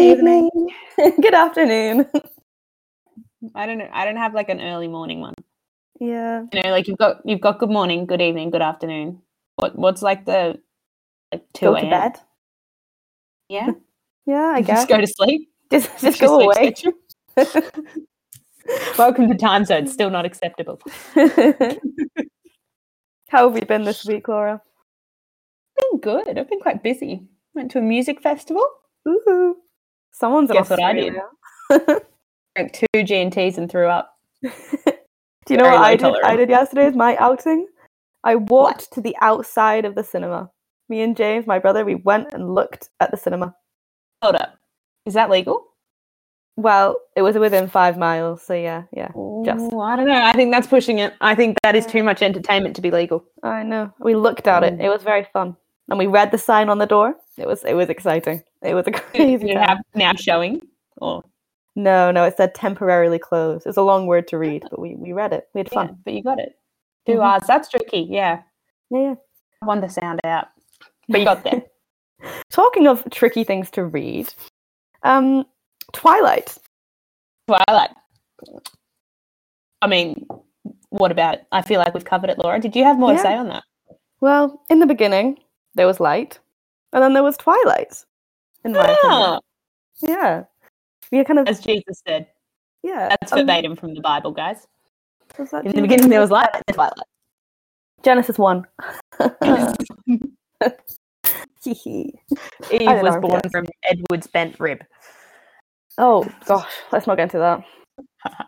Good evening. Good afternoon. I don't know. I don't have like an early morning one. Yeah. You know, like you've got you've got good morning, good evening, good afternoon. What what's like the like two Go to bed. Yeah. Yeah, I guess. Just go to sleep. Just, just Just go away. Welcome to time zone. Still not acceptable. How have you been this week, Laura? Been good. I've been quite busy. Went to a music festival. Ooh. Someone's Guess what I did? Drank two G and T's and threw up. Do you know Very what I did? I did yesterday as my outing. I walked to the outside of the cinema. Me and James, my brother, we went and looked at the cinema. Hold up. Is that legal? Well, it was within five miles, so yeah, yeah. Just- I don't know. I think that's pushing it. I think that is too much entertainment to be legal. I know. We looked at it. Mm. It was very fun, and we read the sign on the door. It was it was exciting. It was a Did crazy it time. have now showing? Or No, no, it said temporarily closed. It's a long word to read, but we, we read it. We had yeah, fun. but you got it. 2 Mhm. hours. That's tricky. Yeah. Yeah, yeah. I want the sound out. But you got there. Talking of tricky things to read, um, Twilight. Twilight. I mean, what about it? I feel like we've covered it, Laura. Did you have more Yeah. to say on that? Well, in the beginning, there was light, and then there was twilight. In my opinion, Ah, yeah, we kind of as Jesus said. yeah. That's um, verbatim from the Bible, guys. In the Jesus? beginning, there was light and twilight. Genesis one. Eve was know, born from Edward's bent rib. oh gosh, let's not get into that.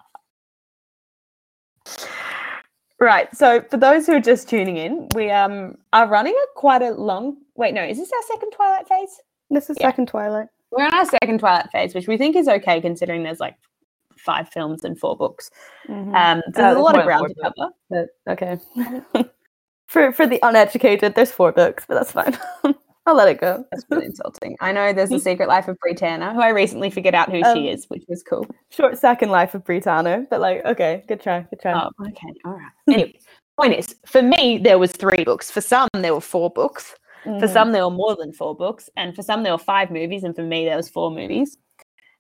Right. So for those who are just tuning in, we um are running a quite a long. Wait, no, is this our second Twilight phase? This is Yeah. second Twilight. We're on our second Twilight phase, which we think is okay considering there's like five films and four books. Mhm. Um, so Uh, there's a lot of ground to cover. But, okay. for for the uneducated, there's four books, but that's fine. I'll let it go. That's really insulting. I know there's the Secret Life of Bree Tanner, who I recently figured out who Um, she is, which was cool. Short second life of Bree Tanner, but like, okay, good try, good try. Oh, okay, all right. Anyway, point is, for me, there was three books. For some, there were four books. For Mhm. some, there were more than four books, and for some, there were five movies, and for me, there was four movies.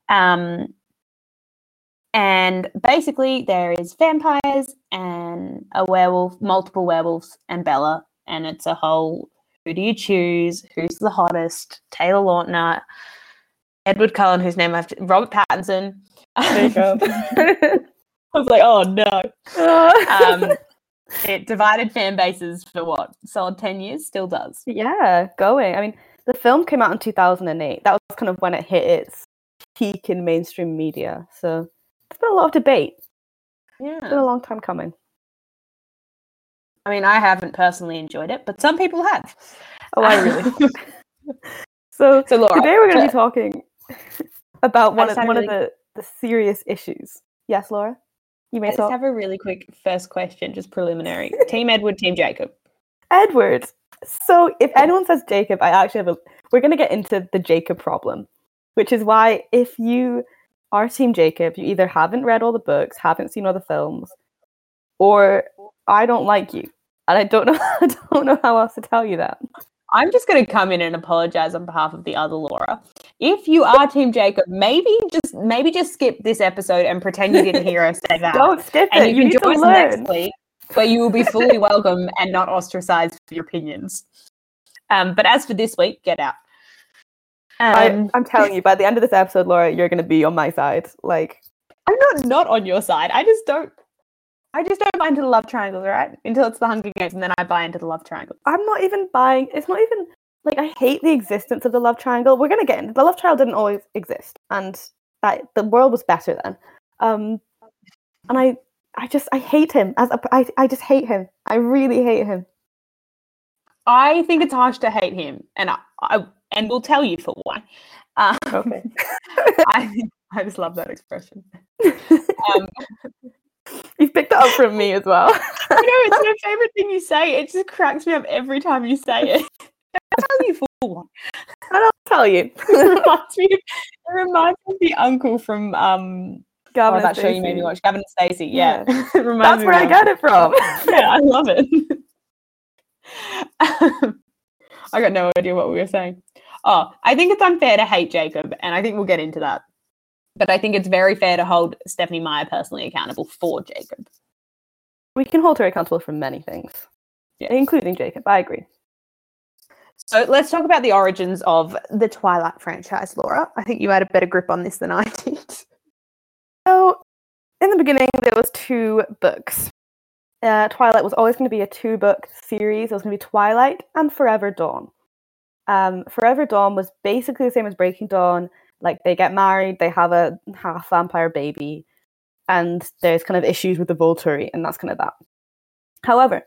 Um, and basically, there is vampires and a werewolf, multiple werewolves, and Bella, and it's a whole who do you choose? Who's the hottest? Taylor Lautner, Edward Cullen, whose name I've Robert Pattinson. There you go. I was like, oh no. Um, it divided fan bases for what solid 10 years still does yeah, going. I mean, the film came out in 2008. That was kind of when it hit its peak in mainstream media. So there's been a lot of debate. Yeah, it's been a long time coming. I mean i haven't personally enjoyed it but some people have Oh, I really. so so laura today we're going to be talking about one of one of the, the serious issues. Yes, Laura, you may just talk. have a really quick first question just preliminary team edward team jacob Edward. So if anyone says Jacob, I actually have a. We're going to get into the Jacob problem, which is why if you are Team Jacob, you either haven't read all the books, haven't seen all the films, or I don't like you, and I don't know. I don't know how else to tell you that. i'm just going to come in and apologize on behalf of the other laura if you are team jacob maybe just maybe just skip this episode and pretend you didn't hear us say that Don't skip and it. you You, can join us next week where you will be fully welcome and not ostracized for your opinions. Um, but as for this week, get out. I, Um, I'm telling you, by the end of this episode, Laura, you're going to be on my side. Like, I'm not not on your side. I just don't. I just don't buy into the love triangles, right? Until it's the Hunger Games, and then I buy into the love triangles. I'm not even buying. It's not even like I hate the existence of the love triangle. We're gonna get into the love triangle didn't always exist, and that the world was better then. Um, and I, I just I hate him as a. I, I just hate him. I really hate him. I think it's harsh to hate him, and I, I and we'll tell you for why. Um, Okay. I I just love that expression. Um, You've picked that up from me as well. I know it's my favorite thing you say. It just cracks me up every time you say it. I'll tell you for one. and I'll tell you. it reminds me of, it reminds me of the uncle from um Gavin oh, that show you made me Stacey. watch Gavin and Stacey. Yeah, reminds That's where I get it from. Yeah, I love it. I got no idea what we were saying. Oh, I think it's unfair to hate Jacob, and I think we'll get into that. But I think it's very fair to hold Stephenie Meyer personally accountable for Jacob. We can hold her accountable for many things, Yeah. including Jacob. I agree. So let's talk about the origins of the Twilight franchise, Laura. I think you had a better grip on this than I did. So, in the beginning, there was two books. Uh, Twilight was always going to be a two-book series. It was going to be Twilight and Forever Dawn. Um, Forever Dawn was basically the same as Breaking Dawn. Like they get married, they have a half vampire baby, and there's kind of issues with the Volturi, and that's kind of that. However,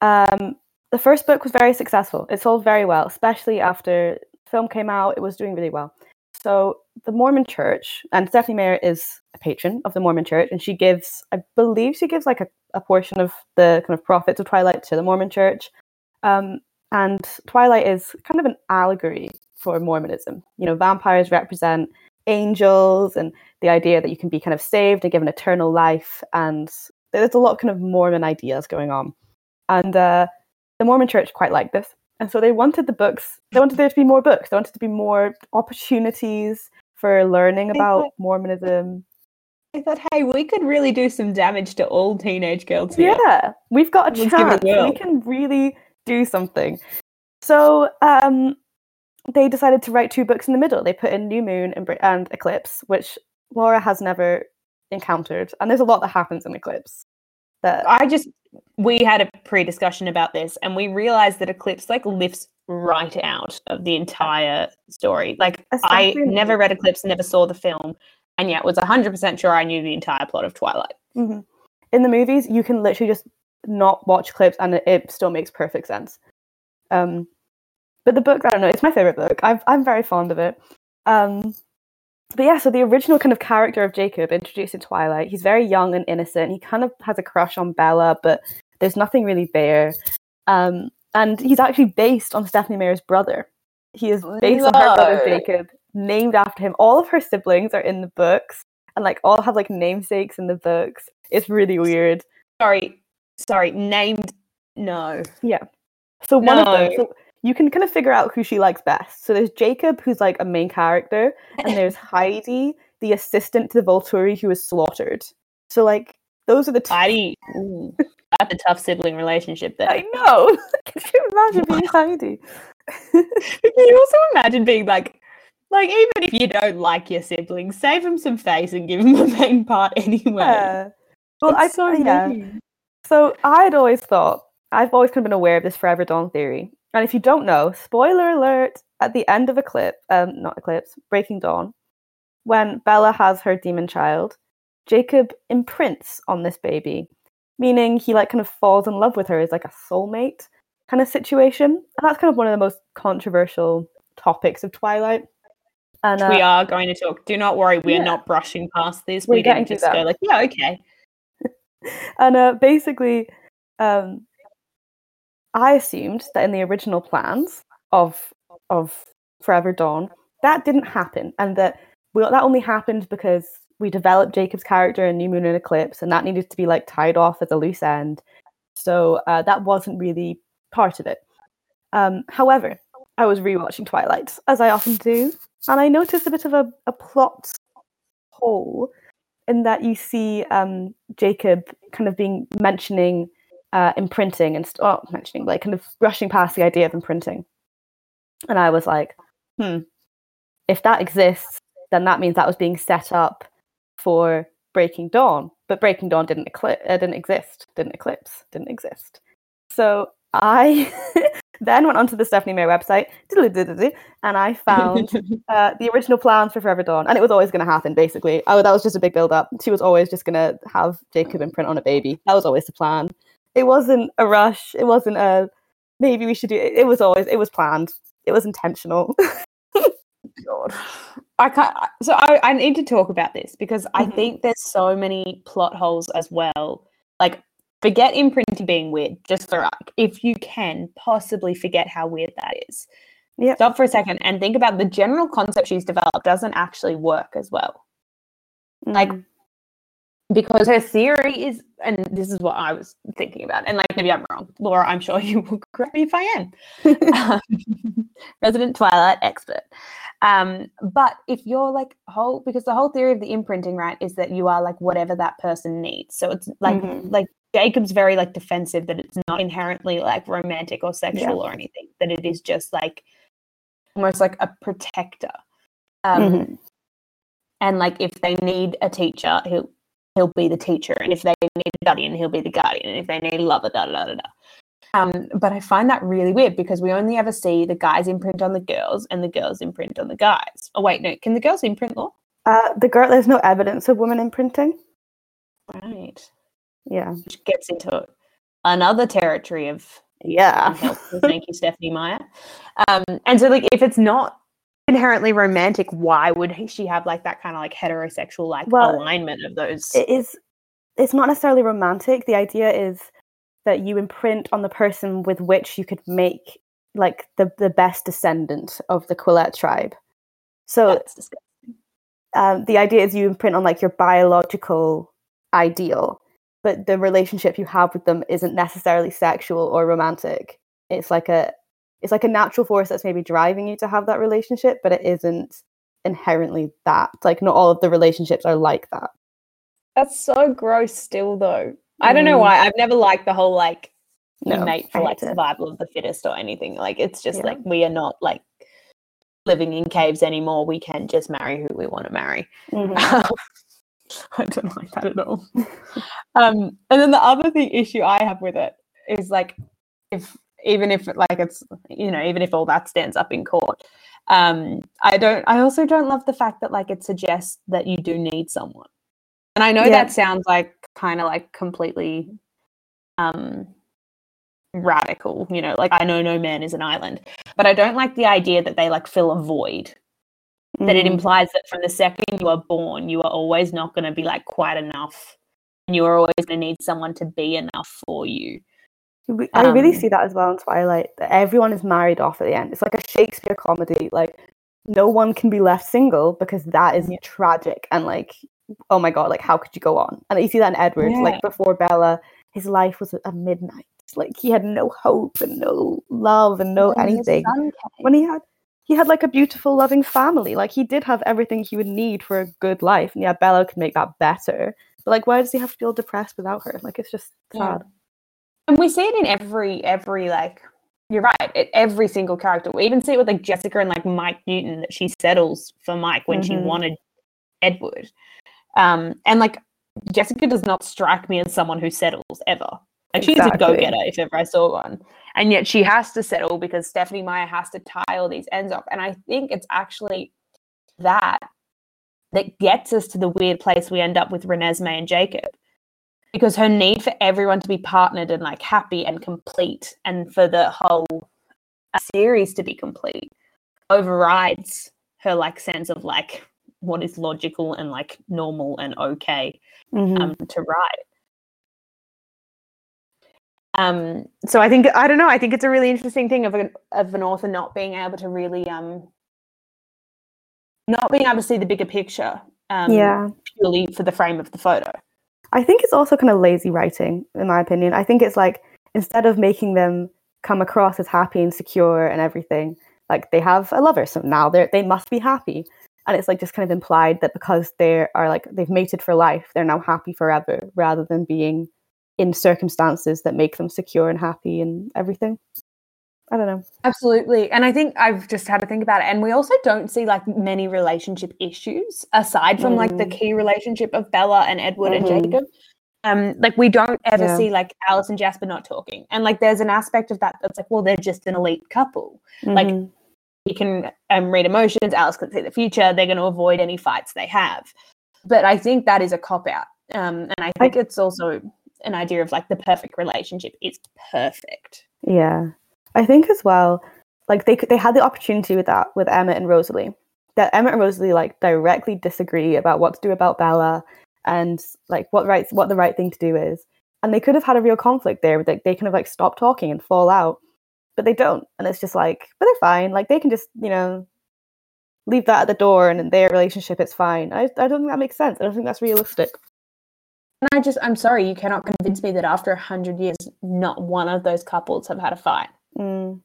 um, the first book was very successful. It sold very well, especially after the film came out. It was doing really well. So the Mormon Church, and Stephenie Meyer is a patron of the Mormon Church, and she gives, I believe, she gives like a, a portion of the kind of profits of Twilight to the Mormon Church. Um, and Twilight is kind of an allegory for Mormonism. You know, vampires represent angels and the idea that you can be kind of saved and given eternal life. And there's a lot of kind of Mormon ideas going on. And uh, the Mormon church quite liked this. And so they wanted the books, they wanted there to be more books, they wanted to be more opportunities for learning about Mormonism. I thought, hey, we could really do some damage to all teenage girls here. Yeah, we've got a Let's it a chance. We can really do something. So um, they decided to write two books in the middle. They put in New Moon and, and Eclipse, which Laura has never encountered. And there's a lot that happens in Eclipse. That I just we had a pre-discussion about this and we realized that Eclipse like lifts right out of the entire story. Like I Especially in- never read Eclipse, never saw the film, and yet was 100% sure I knew the entire plot of Twilight. Mhm. in the movies, you can literally just not watch Eclipse and it, it still makes perfect sense. Um, but the book, I don't know, it's my favorite book. I've, I'm very fond of it. Um, but yeah, so the original kind of character of Jacob introduced in Twilight, he's very young and innocent. He kind of has a crush on Bella, but there's nothing really there. Um, and he's actually based on Stephenie Meyer's brother. He is based on her brother Jacob, named after him. All of her siblings are in the books, and like all have like namesakes in the books. It's really weird. Sorry, sorry, named no. Yeah. So one of them, so you can kind of figure out who she likes best. So there's Jacob, who's like a main character, and there's Heidi, the assistant to the Volturi, who is slaughtered. So like those are the two. Heidi, ooh, that's a tough sibling relationship there. I know. Can you imagine being Heidi? Can you also imagine being like, like even if you don't like your siblings, save them some face and give them the main part anyway. Yeah. Well, I It's so yeah. mean. So I'd always thought I've always kind of been aware of this Forever Dawn theory. And if you don't know, spoiler alert, at the end of Eclipse, um, not Eclipse, Breaking Dawn, when Bella has her demon child, Jacob imprints on this baby, meaning he like kind of falls in love with her as like a soulmate kind of situation. And that's kind of one of the most controversial topics of Twilight. And uh, we are going to talk. Do not worry, we yeah. are not brushing past this. We're we didn't just go like, yeah, okay. and uh, basically, um, I assumed that in the original plans of of Forever Dawn, that didn't happen, and that well, that only happened because we developed Jacob's character in New Moon and Eclipse, and that needed to be like tied off as a loose end. So uh, that wasn't really part of it. Um, however, I was rewatching Twilight as I often do, and I noticed a bit of a, a plot hole in that you see um, Jacob kind of being mentioning uh, imprinting and oh, mentioning like kind of rushing past the idea of imprinting, and I was like, hmm, if that exists, then that means that was being set up for Breaking Dawn, but Breaking Dawn didn't eclipse, uh, didn't exist, didn't eclipse, didn't exist. So I then went onto the Stephenie Meyer website, and I found uh, the original plans for Forever Dawn, and it was always going to happen. Basically, oh, that was just a big build up. She was always just going to have Jacob imprint on a baby. That was always the plan. It wasn't a rush. It wasn't a maybe we should do it. It was always it was planned. It was intentional. God. I can't. So I, I need to talk about this because I Mhm. think there's so many plot holes as well. Like, forget imprinting being weird. Just for like, if you can possibly forget how weird that is. Yep. Stop for a second and think about the general concept she's developed doesn't actually work as well. Like, Mm. Because her theory is, and this is what I was thinking about, and like maybe I'm wrong, Laura. I'm sure you will correct me if I am. um, resident Twilight expert. Um, but if you're like whole, because the whole theory of the imprinting, right, is that you are like whatever that person needs. So it's like Mhm. like Jacob's very like defensive that it's not inherently like romantic or sexual or anything. That it is just like almost like a protector. Um, Mhm. and like if they need a teacher he'll he'll be the teacher and if they need a guardian he'll be the guardian and if they need a lover da da da da um, but I find that really weird because we only ever see the guys imprint on the girls and the girls imprint on the guys. Oh wait, no, can the girls imprint law? Uh, the girl, there's no evidence of women imprinting. Right, Yeah. which gets into another territory of Yeah. Thank you, Stephenie Meyer. Um, and so, like, if it's not inherently romantic, why would she have like that kind of like heterosexual like Well, alignment of those? it is it's not necessarily romantic the idea is that you imprint on the person with which you could make like the, the best descendant of the Quileute tribe so That's disgusting. um, the idea is you imprint on like your biological ideal but the relationship you have with them isn't necessarily sexual or romantic it's like a it's like a natural force that's maybe driving you to have that relationship but it isn't inherently that like not all of the relationships are like that That's so gross. Still, though, I don't know Mm. why. I've never liked the whole like no mate for like hate it. survival of the fittest or anything. Like, it's just Yeah. like we are not like living in caves anymore. We can just marry who we want to marry. Mhm. I don't like that at all. um, and then the other thing issue I have with it is like if even if like it's you know even if all that stands up in court, um, I don't. I also don't love the fact that like it suggests that you do need someone, and I know Yeah. that sounds like kind of like completely um radical you know like i know no man is an island but i don't like the idea that they like fill a void that it Mhm. implies that from the second you are born, you are always not going to be like quite enough. And you are always going to need someone to be enough for you. I really Um, see that as well in Twilight. That everyone is married off at the end. It's like a Shakespeare comedy. Like no one can be left single because that is Yeah. tragic and like oh my god, like how could you go on? And you see that in Edward. Yeah. Like before Bella, his life was a midnight. Like he had no hope and no love and no When anything. When he had he had like a beautiful, loving family. Like he did have everything he would need for a good life. And yeah, Bella could make that better. But like, why does he have to feel depressed without her? Like it's just Yeah. And we see it in every every like you're right, it, every single character. We even see it with like Jessica and like Mike Newton that she settles for Mike when she Mhm. wanted Edward. Um, and like Jessica does not strike me as someone who settles ever. Like she's a go getter if ever I saw one. And yet she has to settle because Stephenie Meyer has to tie all these ends up. And I think it's actually that that gets us to the weird place we end up with Renesmee and Jacob. Because her need for everyone to be partnered and like happy and complete and for the whole uh, series to be complete overrides her like sense of like what is logical and like normal and okay Mhm. um, to write. Um, so I think I don't know. I think it's a really interesting thing of an of an author not being able to really um not being able to see the bigger picture. Um, yeah. purely for the frame of the photo. I think it's also kind of lazy writing, in my opinion. I think it's like instead of making them come across as happy and secure and everything, like they have a lover, so now they they must be happy, and it's like just kind of implied that because they are like they've mated for life, they're now happy forever, rather than being in circumstances that make them secure and happy and everything. I don't know. Absolutely. And I think I've just had to think about it. And we also don't see like many relationship issues aside from like the Mm. key relationship of Bella and Edward Mhm. and Jacob. Um, like we don't ever Yeah. see like Alice and Jasper not talking. And like there's an aspect of that that's like, well, they're just an elite couple. Like, Mhm. He can um, read emotions, Alice can see the future, they're going to avoid any fights they have. But I think that is a cop out. Um, and I think it's also an idea of like the perfect relationship is perfect. Yeah, I think as well. Like they they had the opportunity with that with Emmett and Rosalie. That Emmett and Rosalie like directly disagree about what to do about Bella and like what right what the right thing to do is, and they could have had a real conflict there. Like they kind of like stop talking and fall out, but they don't, and it's just like, but they're fine. Like they can just you know leave that at the door, and in their relationship it's fine. I I don't think that makes sense. I don't think that's realistic. And I just, I'm sorry, you cannot convince me that after a hundred years, not one of those couples have had a fight. Mm.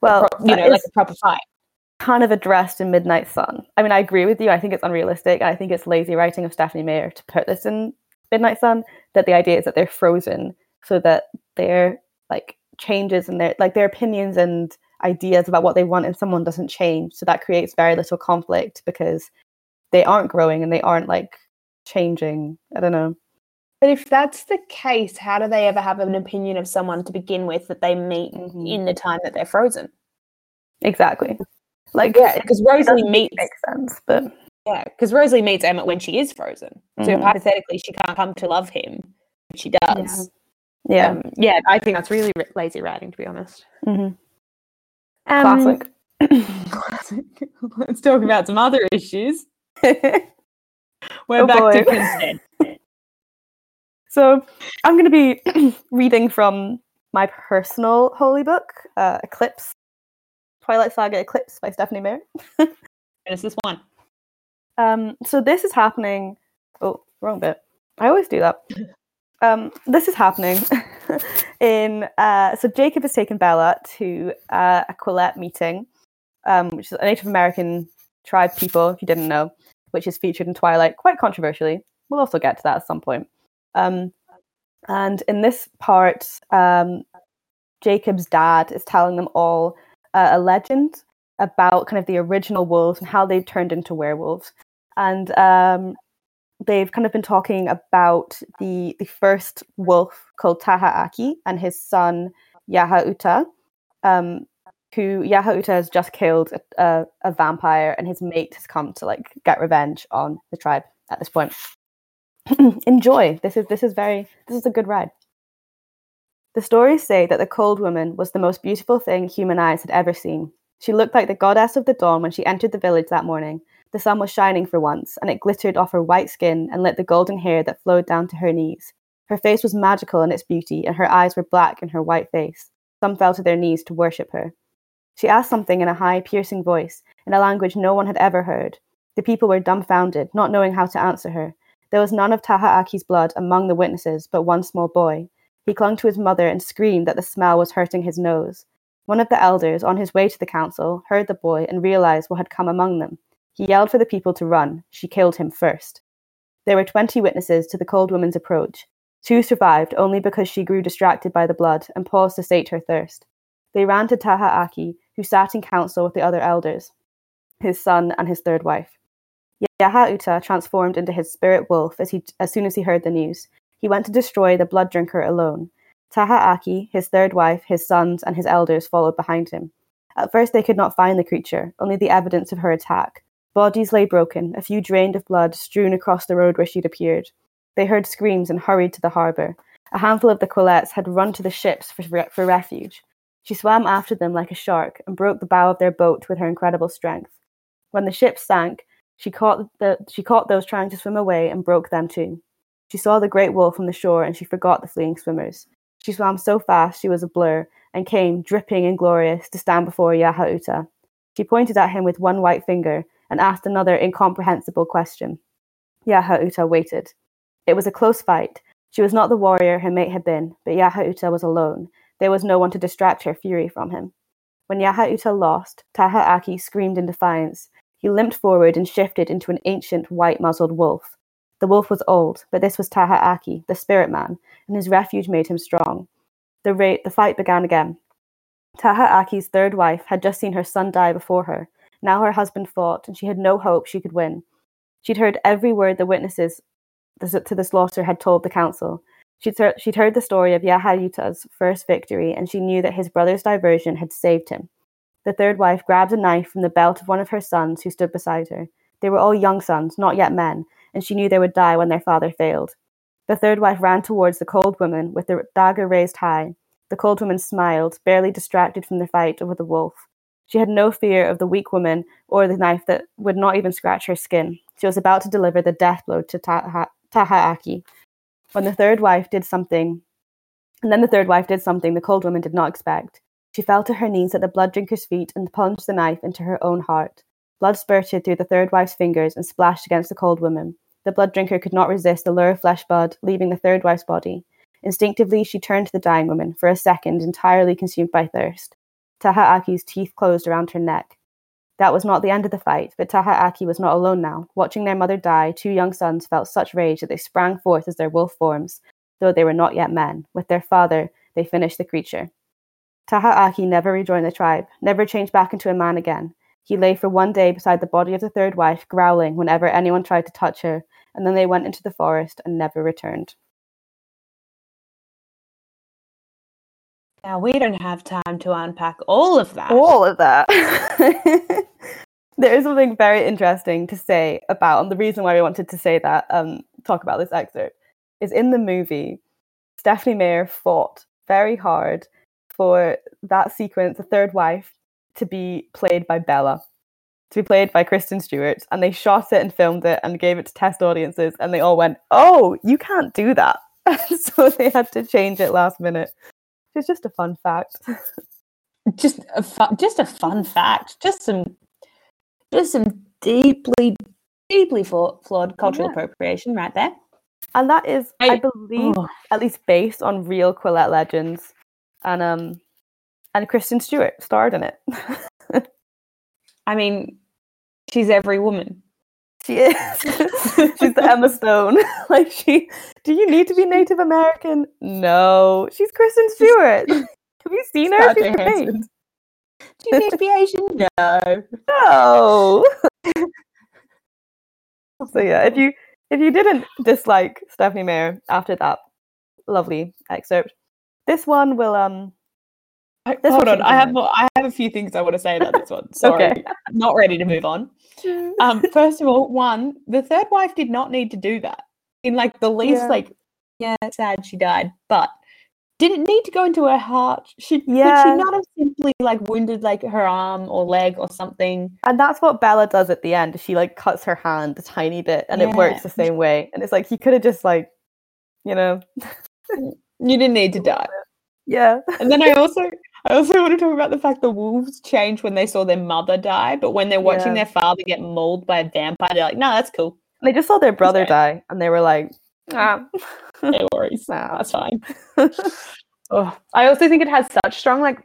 Well, Pro- you know, like a proper fight. kind of addressed in Midnight Sun. I mean, I agree with you. I think it's unrealistic. I think it's lazy writing of Stephenie Meyer to put this in Midnight Sun. That the idea is that they're frozen so that their like changes and their like their opinions and ideas about what they want in someone doesn't change. So that creates very little conflict because they aren't growing and they aren't like changing. I don't know. But if that's the case, how do they ever have an opinion of someone to begin with that they meet Mhm. in the time that they're frozen? Exactly. Like Yeah, because Rosalie meets make sense, but yeah, because Rosalie meets Emmett when she is frozen. So Mhm. hypothetically, she can't come to love him. but She does. yeah. Um, yeah, I think that's really r- lazy writing, to be honest. Mhm. Um, Classic. classic. Let's talk about some other issues. We're Oh, back to boy. consent. So I'm going to be reading from my personal holy book, uh, Eclipse, Twilight Saga Eclipse by Stephenie Meyer. and it's this one. Um, so this is happening. Oh, wrong bit. I always do that. Um, this is happening in. Uh, so Jacob has taken Bella to uh, a Quileute meeting, um, which is a Native American tribe people, if you didn't know, which is featured in Twilight quite controversially. We'll also get to that at some point. Um, and in this part, um, Jacob's dad is telling them all uh, a legend about kind of the original wolves and how they turned into werewolves. And um, they've kind of been talking about the the first wolf called Taha Aki and his son Yaha Uta, um, who Yaha Uta has just killed a, a, a vampire, and his mate has come to like get revenge on the tribe at this point. Enjoy. This is this is very this is a good ride. The stories say that the cold woman was the most beautiful thing human eyes had ever seen. She looked like the goddess of the dawn when she entered the village that morning. The sun was shining for once, and it glittered off her white skin and lit the golden hair that flowed down to her knees. Her face was magical in its beauty, and her eyes were black in her white face. Some fell to their knees to worship her. She asked something in a high, piercing voice, in a language no one had ever heard. The people were dumbfounded, not knowing how to answer her. There was none of Taha Aki's blood among the witnesses, but one small boy. He clung to his mother and screamed that the smell was hurting his nose. One of the elders, on his way to the council, heard the boy and realized what had come among them. He yelled for the people to run. She killed him first. There were twenty witnesses to the cold woman's approach. Two survived only because she grew distracted by the blood and paused to sate her thirst. They ran to Taha Aki, who sat in council with the other elders, his son and his third wife. Yaha Uta transformed into his spirit wolf as, he, as soon as he heard the news. He went to destroy the blood drinker alone. Taha Aki, his third wife, his sons, and his elders followed behind him. At first, they could not find the creature, only the evidence of her attack. Bodies lay broken, a few drained of blood strewn across the road where she'd appeared. They heard screams and hurried to the harbour. A handful of the Quileutes had run to the ships for, re- for refuge. She swam after them like a shark and broke the bow of their boat with her incredible strength. When the ship sank, she caught, the, she caught those trying to swim away and broke them too. She saw the great wolf on the shore and she forgot the fleeing swimmers. She swam so fast she was a blur and came, dripping and glorious, to stand before Yaha Uta. She pointed at him with one white finger and asked another incomprehensible question. Yaha Uta waited. It was a close fight. She was not the warrior her mate had been, but Yaha Uta was alone. There was no one to distract her fury from him. When Yaha Uta lost, Taha Aki screamed in defiance. He limped forward and shifted into an ancient white muzzled wolf. The wolf was old, but this was Taha Aki, the spirit man, and his refuge made him strong. The, ra- the fight began again. Taha Aki's third wife had just seen her son die before her. Now her husband fought, and she had no hope she could win. She'd heard every word the witnesses to the slaughter had told the council. She'd, heard- she'd heard the story of Yaha Uta's first victory, and she knew that his brother's diversion had saved him. The third wife grabbed a knife from the belt of one of her sons who stood beside her. They were all young sons, not yet men, and she knew they would die when their father failed. The third wife ran towards the cold woman with the dagger raised high. The cold woman smiled, barely distracted from the fight over the wolf. She had no fear of the weak woman or the knife that would not even scratch her skin. She was about to deliver the death blow to Taha- Tahaaki. When the third wife did something, and then the third wife did something the cold woman did not expect. She fell to her knees at the blood drinker's feet and plunged the knife into her own heart. Blood spurted through the third wife's fingers and splashed against the cold woman. The blood drinker could not resist the lure of flesh blood, leaving the third wife's body. Instinctively, she turned to the dying woman, for a second entirely consumed by thirst. Taha Aki's teeth closed around her neck. That was not the end of the fight, but Taha Aki was not alone now. Watching their mother die, two young sons felt such rage that they sprang forth as their wolf forms, though they were not yet men. With their father, they finished the creature. Taha Aki never rejoined the tribe, never changed back into a man again. He lay for one day beside the body of the third wife, growling whenever anyone tried to touch her, and then they went into the forest and never returned. Now we don't have time to unpack all of that. All of that. there is something very interesting to say about, and the reason why we wanted to say that, um, talk about this excerpt, is in the movie, Stephenie Meyer fought very hard for that sequence, the third wife, to be played by Bella, to be played by Kristen Stewart. And they shot it and filmed it and gave it to test audiences, and they all went, Oh, you can't do that. so they had to change it last minute. It's just a fun fact. just a fu- just a fun fact. Just some just some deeply deeply flaw- flawed cultural Yeah. appropriation right there. And that is, I, I- believe, Oh. at least based on real Quileute legends. And um and Kristen Stewart starred in it. I mean, she's every woman. she is. she's the Emma Stone. like she do you need to be Native American? No. She's Kristen Stewart. Have you seen her? She's great. Do you need to be Asian? No. No. so yeah, if you if you didn't dislike Stephenie Meyer after that lovely excerpt, this one will um I- This Hold on, I have more, I have a few things I want to say about this one. Sorry, Okay. not ready to move on. Um, first of all, one, the third wife did not need to do that. In like the least, Yeah. like, yeah, sad she died, but didn't need to go into her heart. Should yeah. could Yeah. she not have simply like wounded like her arm or leg or something? And that's what Bella does at the end. She like cuts her hand a tiny bit and it works the same way. And it's like he could have just like, you know, You didn't need to die. yeah. And then I also I also want to talk about the fact the wolves changed when they saw their mother die, but when they're watching Yeah. their father get mauled by a vampire, they're like, no, that's cool. They just saw their brother Okay. die and they were like, ah. No worries. Nah. That's fine. Oh, I also think it has such strong like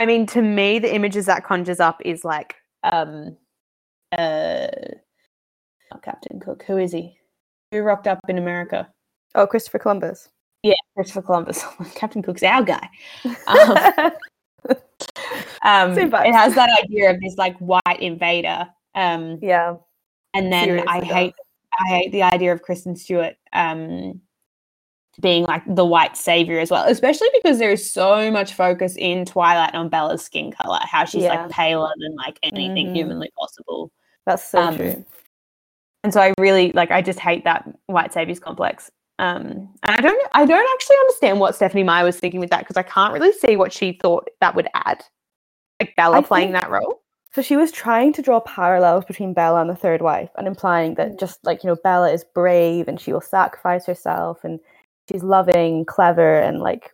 I mean to me the images that conjures up is like um uh not Captain Cook. Who is he? Who rocked up in America? oh, Christopher Columbus. Yeah, Christopher Columbus. Captain Cook's our guy. Um, um, it has that idea of this like white invader. Um, yeah. and then I seriously hate I hate the idea of Kristen Stewart um being like the white savior as well, especially because there is so much focus in Twilight on Bella's skin color, how she's Yeah. like paler than like anything Mhm. humanly possible. That's so Um, true. And so I really like I just hate that white saviors complex. Um and I don't I don't actually understand what Stephenie Meyer was thinking with that because I can't really see what she thought that would add. Like Bella I playing think- that role. So she was trying to draw parallels between Bella and the third wife and implying that just like, you know, Bella is brave and she will sacrifice herself and she's loving, clever, and like,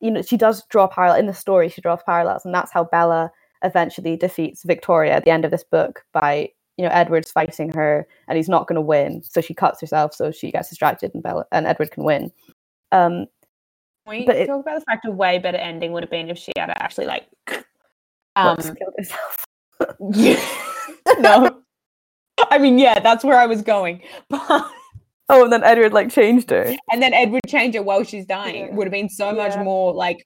you know, she does draw parallel in the story, she draws parallels, and that's how Bella eventually defeats Victoria at the end of this book by, you know, Edward's fighting her and he's not gonna win. So she cuts herself so she gets distracted and Bella and Edward can win. Um We But it- talk about the fact a way better ending would have been if she had actually like um, killed herself. yeah, no. I mean, yeah, that's where I was going. But Oh, and then Edward like changed her. and then Edward changed her while she's dying. Yeah. It would have been so much more like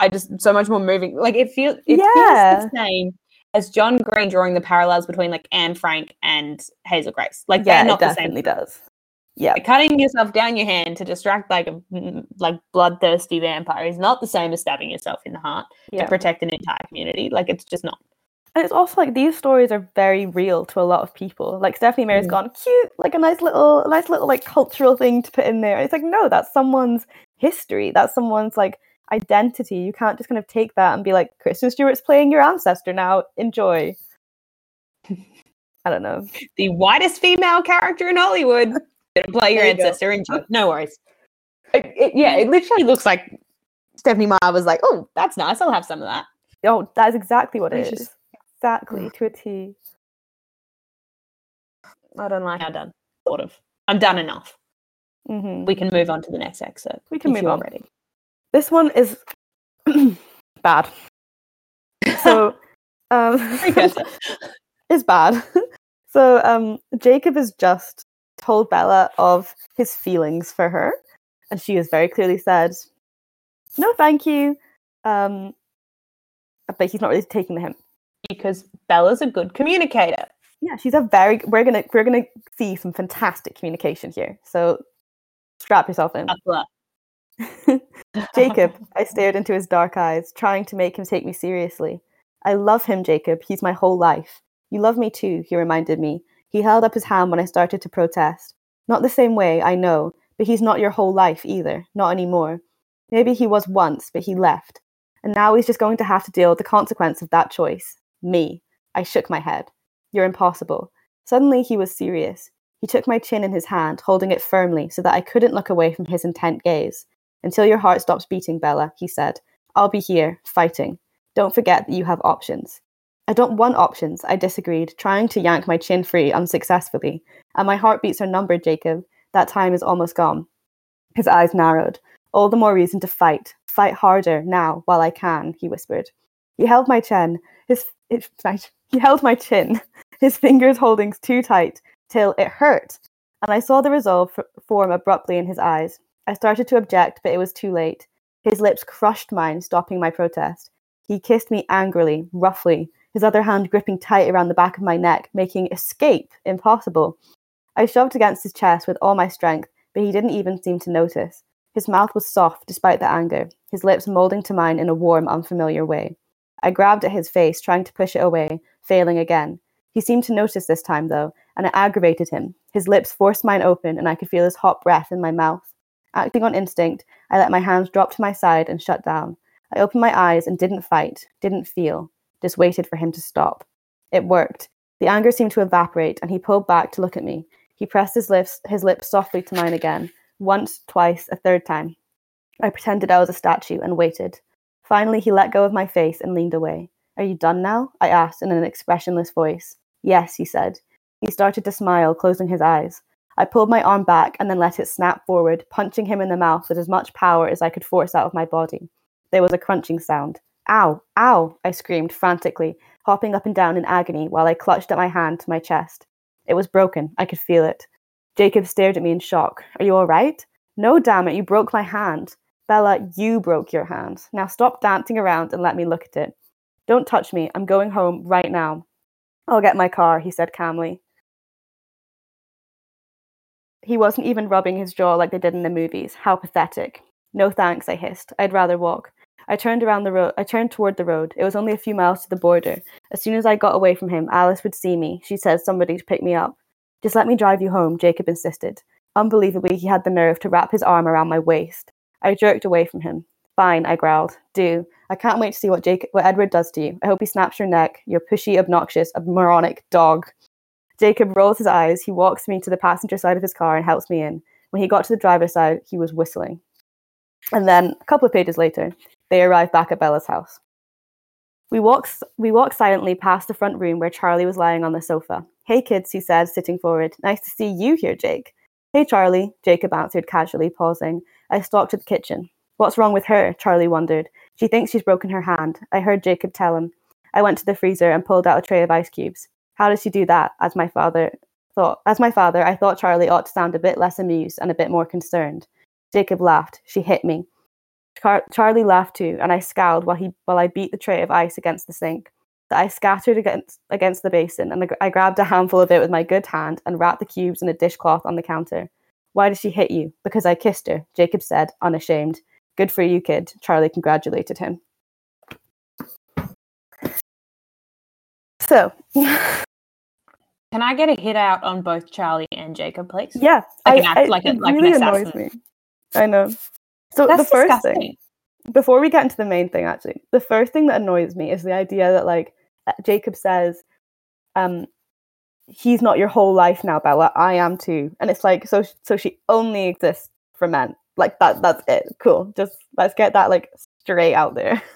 I just so much more moving. Like it feels it Yeah. feels the same as John Green drawing the parallels between like Anne Frank and Hazel Grace. Like Yeah, they're not the same. does. Yeah. Like, cutting yourself down your hand to distract like a mm, like bloodthirsty vampire is not the same as stabbing yourself in the heart Yeah. to protect an entire community. Like it's just not. And it's also like these stories are very real to a lot of people. Like Stephenie Meyer's Mm. gone cute, like a nice little, nice little like cultural thing to put in there. It's like no, that's someone's history. That's someone's like identity. You can't just kind of take that and be like, Kristen Stewart's playing your ancestor now. Enjoy. I don't know. the whitest female character in Hollywood. Play your There you go. ancestor. Enjoy. No worries. It- it- yeah, it literally looks like Stephenie Meyer was like, "Oh, that's nice. I'll have some of that." Oh, that's exactly what it is. Exactly to a T. I don't like how done. sort of. I'm done enough. hmm We can move on to the next excerpt. We can move on. Ready. This one is bad. So, um, is bad. so, um, Jacob has just told Bella of his feelings for her, and she has very clearly said, "No, thank you." Um, but he's not really taking the hint. because Bella's a good communicator. Yeah, she's a very. We're gonna we're gonna see some fantastic communication here. So, strap yourself in. Buckle up. Jacob, I stared into his dark eyes, trying to make him take me seriously. I love him, Jacob. He's my whole life. You love me too, he reminded me. He held up his hand when I started to protest. Not the same way, I know, but he's not your whole life either, not anymore. Maybe he was once, but he left. And now he's just going to have to deal with the consequence of that choice. Me. I shook my head. You're impossible. Suddenly he was serious. He took my chin in his hand, holding it firmly so that I couldn't look away from his intent gaze. Until your heart stops beating, Bella, he said. I'll be here, fighting. Don't forget that you have options. I don't want options, I disagreed, trying to yank my chin free unsuccessfully. And my heartbeats are numbered, Jacob. That time is almost gone. His eyes narrowed. All the more reason to fight. Fight harder now, while I can, he whispered. He held my chin. His, his he held my chin, his fingers holding too tight, till it hurt. And I saw the resolve f- form abruptly in his eyes. I started to object, but it was too late. His lips crushed mine, stopping my protest. He kissed me angrily, roughly, his other hand gripping tight around the back of my neck, making escape impossible. I shoved against his chest with all my strength, but he didn't even seem to notice. His mouth was soft despite the anger, his lips molding to mine in a warm, unfamiliar way. I grabbed at his face, trying to push it away, failing again. He seemed to notice this time, though, and it aggravated him. His lips forced mine open, and I could feel his hot breath in my mouth. Acting on instinct, I let my hands drop to my side and shut down. I opened my eyes and didn't fight, didn't feel, just waited for him to stop. It worked. The anger seemed to evaporate, and he pulled back to look at me. He pressed his lips, his lips softly to mine again, once, twice, a third time. I pretended I was a statue and waited. Finally, he let go of my face and leaned away. Are you done now? I asked in an expressionless voice. Yes, he said. He started to smile, closing his eyes. I pulled my arm back and then let it snap forward, punching him in the mouth with as much power as I could force out of my body. There was a crunching sound. Ow! Ow! I screamed frantically, hopping up and down in agony while I clutched at my hand to my chest. It was broken. I could feel it. Jacob stared at me in shock. Are you all right? No, damn it, you broke my hand. Bella, you broke your hand. Now stop dancing around and let me look at it. Don't touch me. I'm going home right now. I'll get my car, he said calmly. He wasn't even rubbing his jaw like they did in the movies. How pathetic. No thanks, I hissed. I'd rather walk. I turned around the road. I turned toward the road. It was only a few miles to the border. As soon as I got away from him, Alice would see me. She said somebody to pick me up. Just let me drive you home, Jacob insisted. Unbelievably, he had the nerve to wrap his arm around my waist. I jerked away from him. Fine, I growled. Do. I can't wait to see what Jacob, what Edward does to you. I hope he snaps your neck, You're pushy, obnoxious, moronic dog. Jacob rolls his eyes. He walks me to the passenger side of his car and helps me in. When he got to the driver's side, he was whistling. And then, a couple of pages later, they arrive back at Bella's house. We walked, we walked silently past the front room where Charlie was lying on the sofa. Hey, kids, he said, sitting forward. Nice to see you here, Jake. Hey, Charlie, Jacob answered casually, pausing. I stalked to the kitchen. What's wrong with her? Charlie wondered. She thinks she's broken her hand. I heard Jacob tell him. I went to the freezer and pulled out a tray of ice cubes. How does she do that? As my father thought, as my father, I thought Charlie ought to sound a bit less amused and a bit more concerned. Jacob laughed. She hit me. Char- Charlie laughed too, and I scowled while he while I beat the tray of ice against the sink. The ice scattered against against the basin, and I grabbed a handful of it with my good hand and wrapped the cubes in a dishcloth on the counter. Why did she hit you? Because I kissed her, Jacob said, unashamed. Good for you, kid. Charlie congratulated him. So, Can I get a hit out on both Charlie and Jacob, please? yeah, Like I, act- I- like a- it like really annoys me. I know. So That's the first disgusting. thing, before we get into the main thing, actually, the first thing that annoys me is the idea that like uh, Jacob says, um, he's not your whole life now, Bella. I am too, and it's like so. So she only exists for men. Like that. That's it. Cool. Just let's get that like straight out there.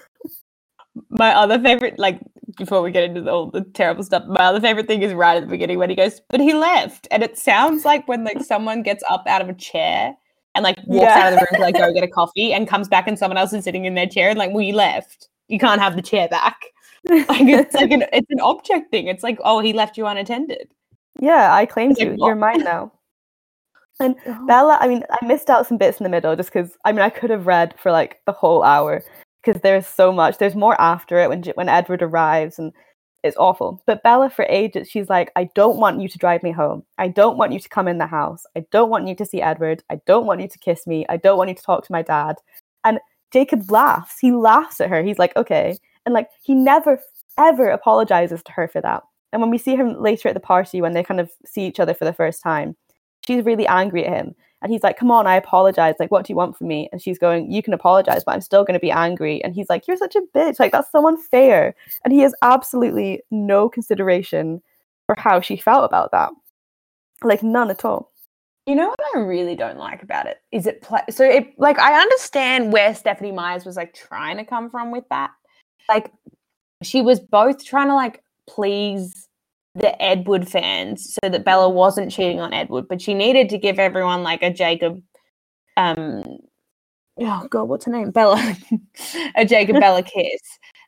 my other favorite, like before we get into the, all the terrible stuff, my other favorite thing is right at the beginning when he goes, "But he left," and it sounds like when like someone gets up out of a chair and like walks Yeah. out of the room to like go get a coffee and comes back and someone else is sitting in their chair and like, "Well, you left. You can't have the chair back." Like it's like an it's an object thing. It's like, "Oh, he left you unattended." yeah, I claimed like, you. what? You're mine now. And oh. Bella, I mean, I missed out some bits in the middle just because I mean I could have read for like the whole hour because there's so much. There's more after it when when Edward arrives and it's awful. But Bella, for ages, she's like, I don't want you to drive me home. I don't want you to come in the house. I don't want you to see Edward. I don't want you to kiss me. I don't want you to talk to my dad. And Jacob laughs. He laughs at her. He's like, okay, and like he never ever apologizes to her for that. And when we see him later at the party when they kind of see each other for the first time, she's really angry at him. And he's like, Come on, I apologize. Like, what do you want from me? And she's going, You can apologize, but I'm still going to be angry. And he's like, You're such a bitch. Like, that's so unfair. And he has absolutely no consideration for how she felt about that. Like, none at all. You know what I really don't like about it is it pla so it like I understand where Stephenie Meyers was like trying to come from with that. Like she was both trying to like please the Edward fans so that Bella wasn't cheating on Edward, but she needed to give everyone like a Jacob um oh god, what's her name? Bella a Jacob Bella kiss.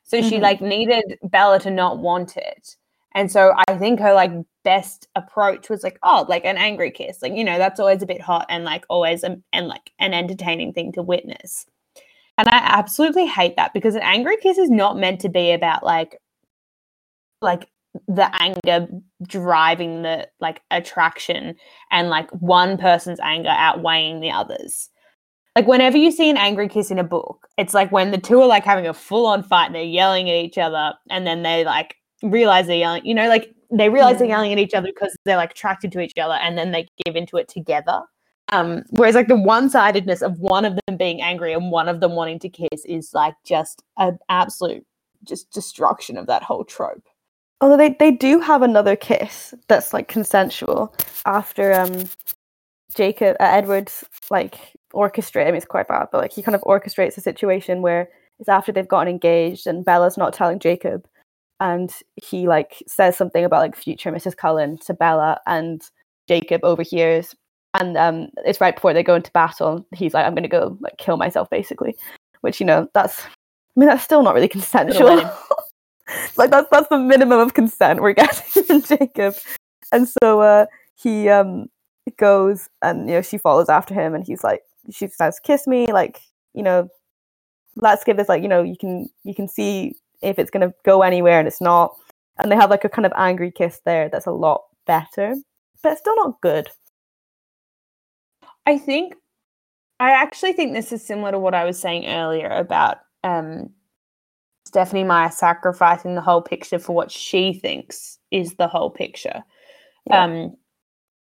So she Mhm. like needed Bella to not want it. And so I think her like best approach was like, oh, like an angry kiss. Like, you know, that's always a bit hot and like always a, and like an entertaining thing to witness. And I absolutely hate that because an angry kiss is not meant to be about like like the anger driving the like attraction and like one person's anger outweighing the others. Like whenever you see an angry kiss in a book, it's like when the two are like having a full on fight and they're yelling at each other and then they like realize they're yelling, you know, like they realize they're yelling at each other because they're like attracted to each other and then they give into it together. Um, whereas like the one-sidedness of one of them being angry and one of them wanting to kiss is like just an absolute just destruction of that whole trope. Although they, they do have another kiss that's like consensual after um Jacob uh, Edwards like orchestrate. I mean, it's quite bad, but like he kind of orchestrates a situation where it's after they've gotten engaged and Bella's not telling Jacob, and he like says something about like future Mrs. Cullen to Bella, and Jacob overhears, and um it's right before they go into battle. He's like, "I'm gonna go like kill myself," basically, which you know that's. I mean, that's still not really consensual. like that's that's the minimum of consent we're getting from Jacob, and so uh, he um goes and you know she follows after him, and he's like, she says, "Kiss me," like you know, let's give this like you know you can you can see if it's gonna go anywhere, and it's not, and they have like a kind of angry kiss there that's a lot better, but it's still not good. I think I actually think this is similar to what I was saying earlier about um, Stephenie Meyer sacrificing the whole picture for what she thinks is the whole picture. Yeah. Um,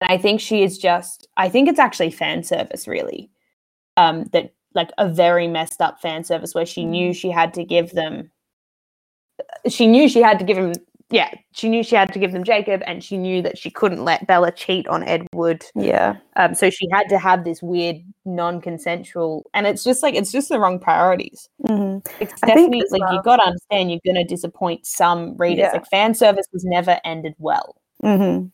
and I think she is just. I think it's actually fan service, really. Um, that like a very messed up fan service where she knew she had to give them. She knew she had to give him. Yeah, she knew she had to give them Jacob, and she knew that she couldn't let Bella cheat on Edward. Yeah, Um, so she had to have this weird non-consensual, and it's just like it's just the wrong priorities. hmm It's I definitely like well- you got to understand you're going to disappoint some readers. Yeah. Like fan service was never ended well. hmm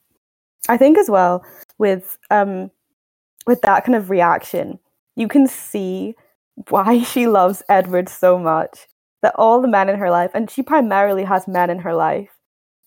I think as well with um with that kind of reaction, you can see why she loves Edward so much. That all the men in her life, and she primarily has men in her life,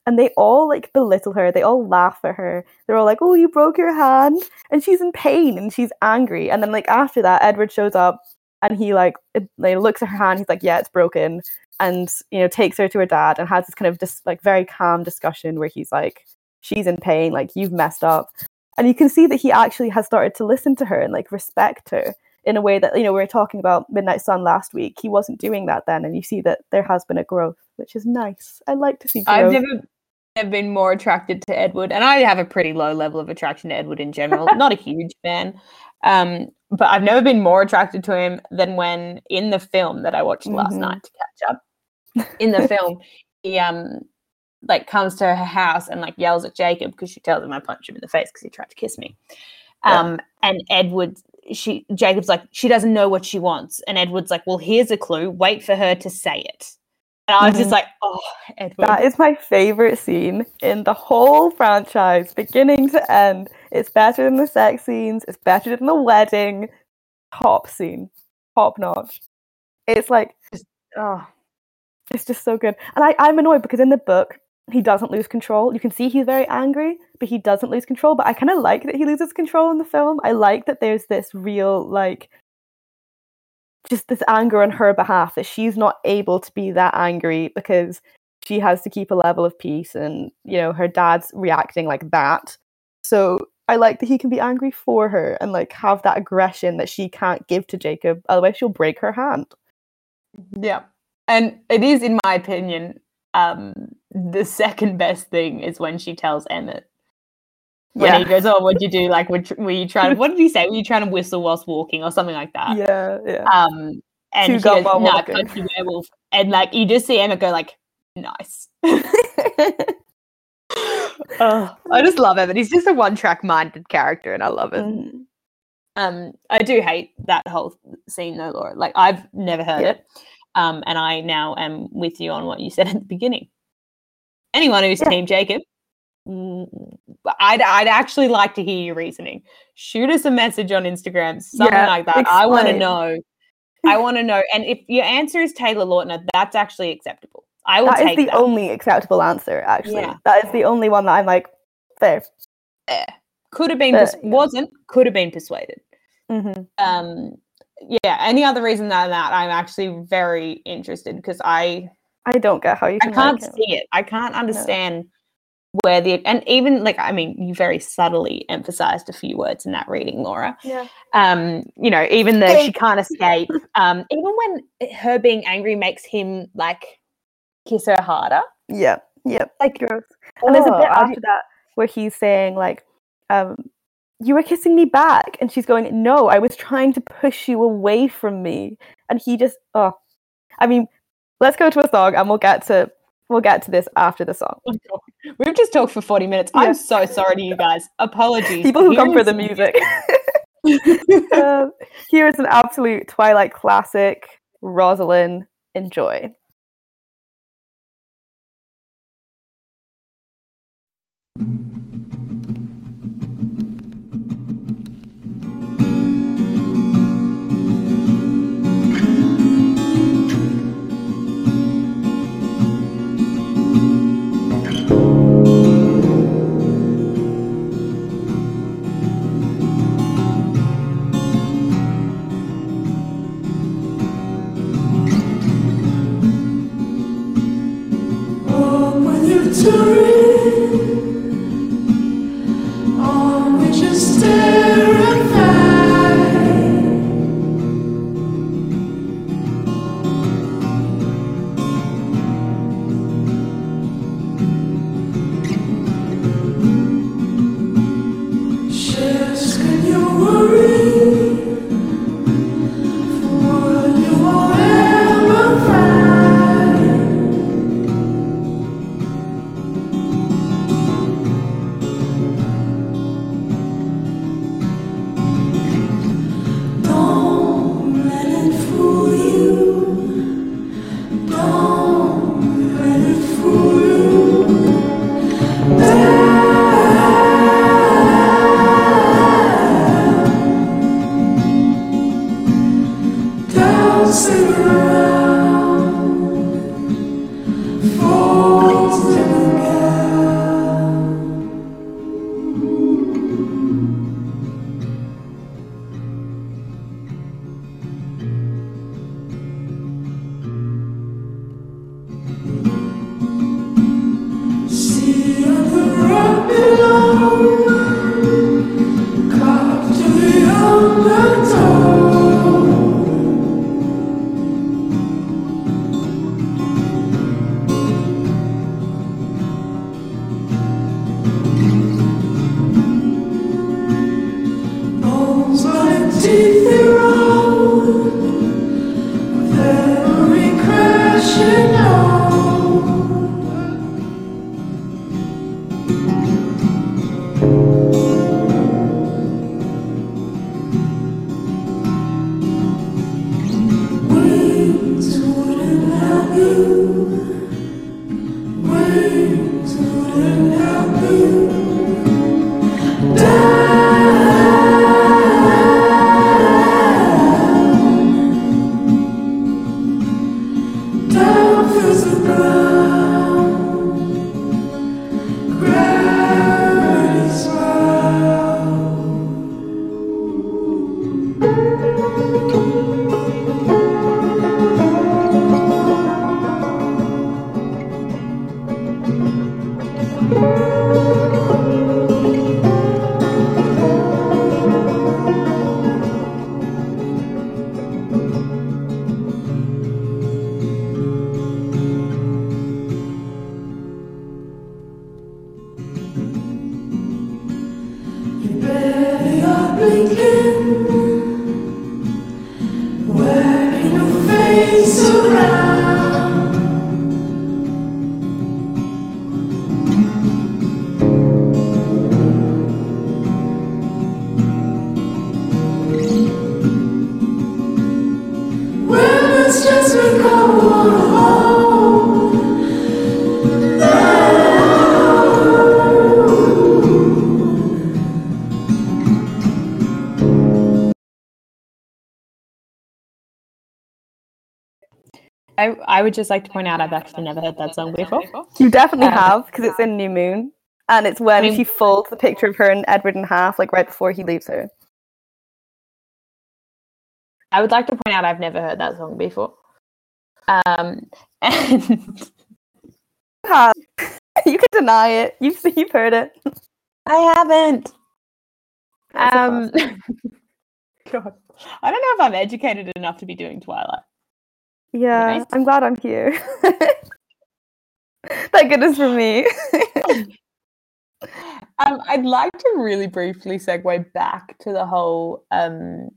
and they all like belittle her. They all laugh at her. They're all like, "Oh, you broke your hand," and she's in pain and she's angry. And then like after that, Edward shows up and he like it, like looks at her hand. He's like, "Yeah, it's broken," and you know takes her to her dad and has this kind of just like very calm discussion where he's like, "She's in pain. Like you've messed up." and you can see that he actually has started to listen to her and like respect her in a way that you know we were talking about midnight sun last week he wasn't doing that then and you see that there has been a growth which is nice i like to see growth I've never, never been more attracted to Edward, and I have a pretty low level of attraction to Edward in general. Not a huge fan, um, but I've never been more attracted to him than when in the film that I watched last Mhm. night to catch up. In the film, he um like comes to her house and like yells at Jacob because she tells him I punched him in the face because he tried to kiss me. Yeah. Um, and Edward, she Jacob's like she doesn't know what she wants, and Edward's like, well, here's a clue. Wait for her to say it. And I was just mm-hmm. like, oh, Edward. That is my favorite scene in the whole franchise, beginning to end. It's better than the sex scenes. It's better than the wedding. Top scene, top notch. It's like oh, it's just so good. And I, I'm annoyed because in the book he doesn't lose control. You can see he's very angry, but he doesn't lose control. But I kind of like that he loses control in the film. I like that there's this real like just this anger on her behalf that she's not able to be that angry because she has to keep a level of peace and you know her dad's reacting like that so i like that he can be angry for her and like have that aggression that she can't give to jacob otherwise she'll break her hand yeah. And it is, in my opinion, um, the second best thing is when she tells Emmett. When he goes, oh, what'd you do? Like, were, were you trying? What did he say? Were you trying to whistle whilst walking or something like that? yeah yeah Um, and Chew he goes, no, walking." punch you werewolf. And like, you just see Emmett go like, nice. oh, I just love Emmett. He's just a one-track minded character, and I love it. Mhm. Um, I do hate that whole scene though, Laura. Like I've never heard Yeah. it. Um, and I now am with you on what you said at the beginning. Anyone who's Yeah. Team Jacob, mm, I'd I'd actually like to hear your reasoning. Shoot us a message on Instagram, something Yeah, like that. I want to know. I want to know. And if your answer is Taylor Lautner, that's actually acceptable. I will that is the that. only acceptable answer actually Yeah. that is the only one that i'm like fair Could have been, Uh, pers- yeah. wasn't, could have been persuaded. hmm um yeah any other reason than that i'm actually very interested because i i don't get how you i can can't like see it i can't understand where the and even like i mean you very subtly emphasized a few words in that reading laura. Yeah. Um you know even though she can't escape um even when her being angry makes him like kiss her harder. Yeah yeah like gross And there's a oh, bit I after that where he's saying like, um, "You were kissing me back," and she's going, "No, I was trying to push you away from me." And he just, oh, I mean, let's go to a song, and we'll get to we'll get to this after the song. We've just talked for 40 minutes. Yeah. I'm so sorry to you guys. Apologies. People who Here come for the music. um, here is an absolute Twilight classic, Roslyn. Enjoy. Thank to I, would just like to point out I've actually never heard that song before. You definitely Um, have because it's in New Moon, and it's when I mean- she folds the picture of her and Edward in half, like right before he leaves her. I would like to point out I've never heard that song before. Um, and you can deny it. You've you've heard it. I haven't. Um. God, I don't know if I'm educated enough to be doing Twilight. Yeah. I'm glad I'm here. Thank goodness for me. Um, I'd like to really briefly segue back to the whole um,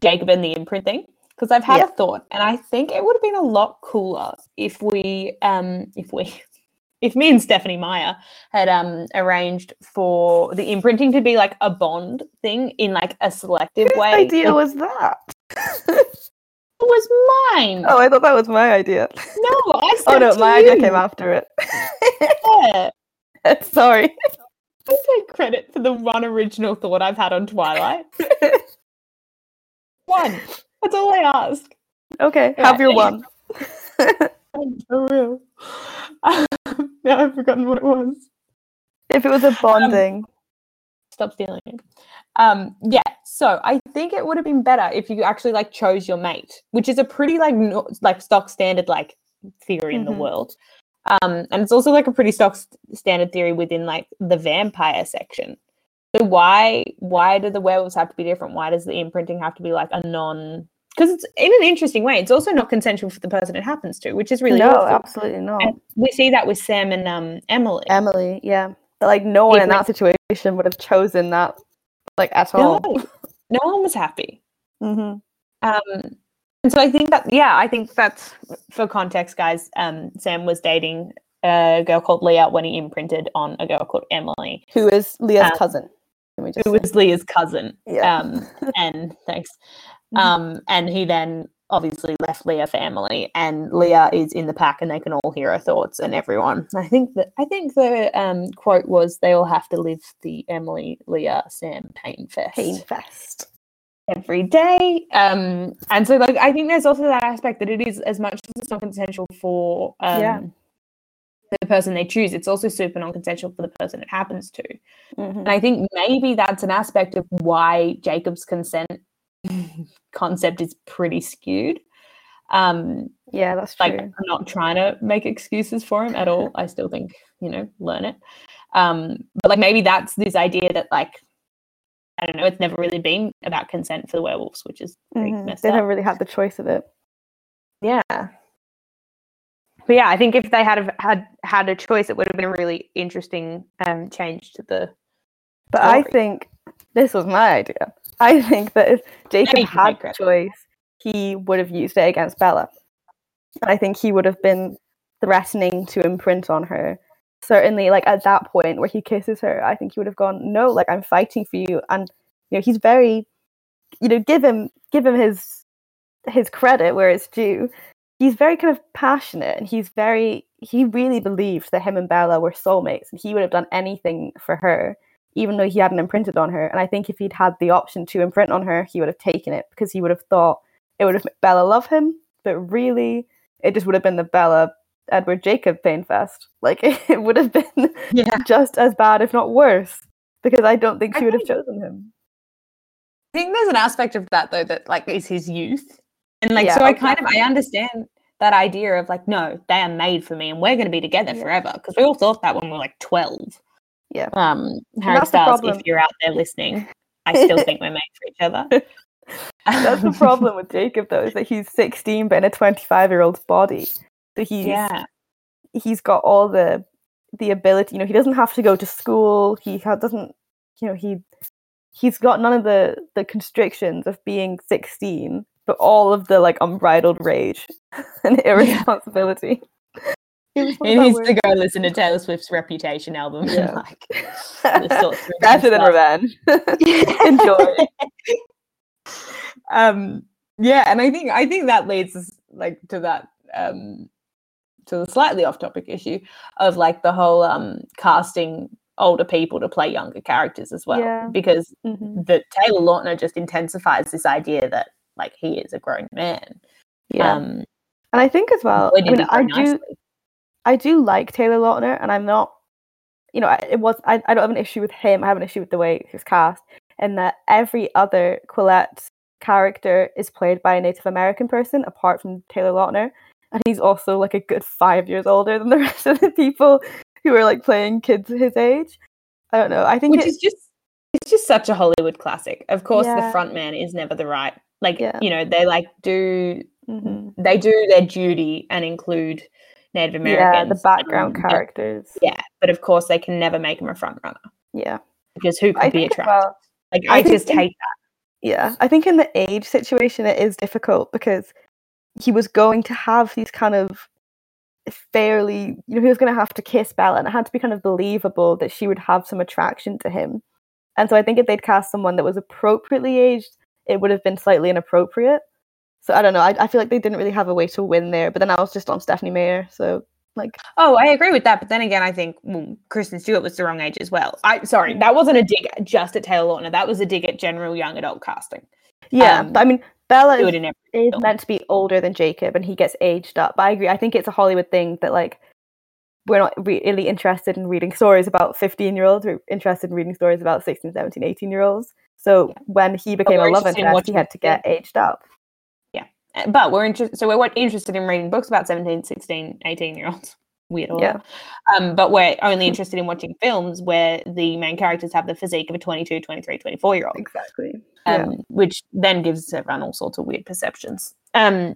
Jacob and the imprint thing because I've had Yeah. a thought, and I think it would have been a lot cooler if we, um, if we, if me and Stephenie Meyer had um, arranged for the imprinting to be like a bond thing in like a selective Whose way. idea Like, was that? It was mine. Oh, I thought that was my idea. no, I said Oh no, my idea came after it. Yeah. Sorry. I take credit for the one original thought I've had on Twilight. One. That's all I ask. Okay, have your one. For real. Um, now I've forgotten what it was. If it was a bonding, um, Stop stealing it. Um, yeah, so I think it would have been better if you actually like chose your mate, which is a pretty like no, like stock standard like theory in the Mhm. world. Um, and it's also like a pretty stock st- standard theory within like the vampire section. So why why do the werewolves have to be different? Why does the imprinting have to be like a non? Because it's in an interesting way. It's also not consensual for the person it happens to, which is really no, awful. absolutely not. And we see that with Sam and um Emily. Emily, yeah, but like no one in that situation would have chosen that, like at no, all. no one was happy. hmm Um, and so I think that yeah, I think that's for context, guys. Um, Sam was dating a girl called Leah when he imprinted on a girl called Emily, Who is Leah's Um, cousin? Who say. was Leah's cousin. Yeah. Um, and thanks. Mhm. Um, and he then obviously left Leah family, and Leah is in the pack, and they can all hear her thoughts and everyone. I think that I think the um quote was they all have to live the Emily Leah Sam pain fest. Pain Fest. every day. Um, and so like I think there's also that aspect that it is as much as it's not consensual for um Yeah. the person they choose, it's also super non-consensual for the person it happens to. Mhm. And I think maybe that's an aspect of why Jacob's consent concept is pretty skewed. Um, Yeah, that's like true. I'm not trying to make excuses for him at all. I still think, you know, learn it. Um, but like maybe that's this idea that like I don't know, it's never really been about consent for the werewolves, which is pretty Mhm. messed They never really had the choice of it. Yeah. But yeah, I think if they had have had had a choice, it would have been a really interesting um, change to the. But I think this was my idea. I think that if Jacob had the choice, he would have used it against Bella. And I think he would have been threatening to imprint on her. Certainly, like at that point where he kisses her, I think he would have gone, "No, like I'm fighting for you." And you know, he's very, you know, give him give him his his credit where it's due. He's very kind of passionate, and he's very he really believed that him and Bella were soulmates, and he would have done anything for her even though he hadn't imprinted on her. And I think if he'd had the option to imprint on her, he would have taken it because he would have thought it would have made Bella love him. But really, it just would have been the Bella Edward Jacob pain fest. Like it would have been Yeah. just as bad, if not worse, because I don't think I she would have chosen him. I think there's an aspect of that though that like is his youth, and like Yeah, so I kind of I understand that idea of like no, they are made for me, and we're going to be together Yeah. forever because we all thought that when we were like twelve. Yeah. Um, Harry that's Styles, if you're out there listening, I still think we're made for each other. That's the problem with Jacob, though, is that he's 16 but in a 25 year old's body. So he's yeah. he's got all the the ability. You know, he doesn't have to go to school. He doesn't you know he he's got none of the the constrictions of being 16 but all of the like unbridled rage and irresponsibility It was one He needs to go listen to Taylor Swift's Reputation album. Yeah. like, the sort through better than revenge enjoy um yeah and i think i think that leads us like to that um to the slightly off topic issue of like the whole um casting older people to play younger characters as well Yeah. because Mhm. the taylor lautner just intensifies this idea that like he is a grown man yeah um and i think as well i mean i do nicely. I do like Taylor Lautner, and I'm not, you know, it was I, I don't have an issue with him. I have an issue with the way he's cast, and that every other Quileute character is played by a Native American person apart from Taylor Lautner, and he's also like a good five years older than the rest of the people who are like playing kids his age. I don't know. I think which it, is just it's just such a hollywood classic of course the front man is never the right like Yeah. you know they like do mhm. they do their duty and include Native Americans. yeah, the background um, but- characters. yeah, but of course they can never make him a front runner Yeah, because who could I be as attracted? well. like I I, just in- hate that. Yeah, I think in the age situation it is difficult because he was going to have these kind of fairly, you know, he was going to have to kiss Bella, and it had to be kind of believable that she would have some attraction to him. And so I think if they'd cast someone that was appropriately aged, it would have been slightly inappropriate. So I don't know. I, I feel like they didn't really have a way to win there. But then I was just on Stephenie Meyer, so like, Oh, I agree with that, but then again, I think well, Kristen Stewart was the wrong age as well. I sorry, that wasn't a dig just at Taylor Lautner. That was a dig at general young adult casting. yeah. Um, but I mean, Bella is is meant to be older than Jacob and he gets aged up. But I agree. I think it's a Hollywood thing that like we're not really interested in reading stories about 15 year olds. We're interested in reading stories about 16, 17, 18 year olds. So when he became a love in interest, he had to get aged up. But we're interested, so we're interested in reading books about 17, 16, 18 year olds. Weird order. Yeah. Um, but we're only interested in watching films where the main characters have the physique of a 22, 23, 24 year old. Exactly. um, which then gives everyone all sorts of weird perceptions. Um,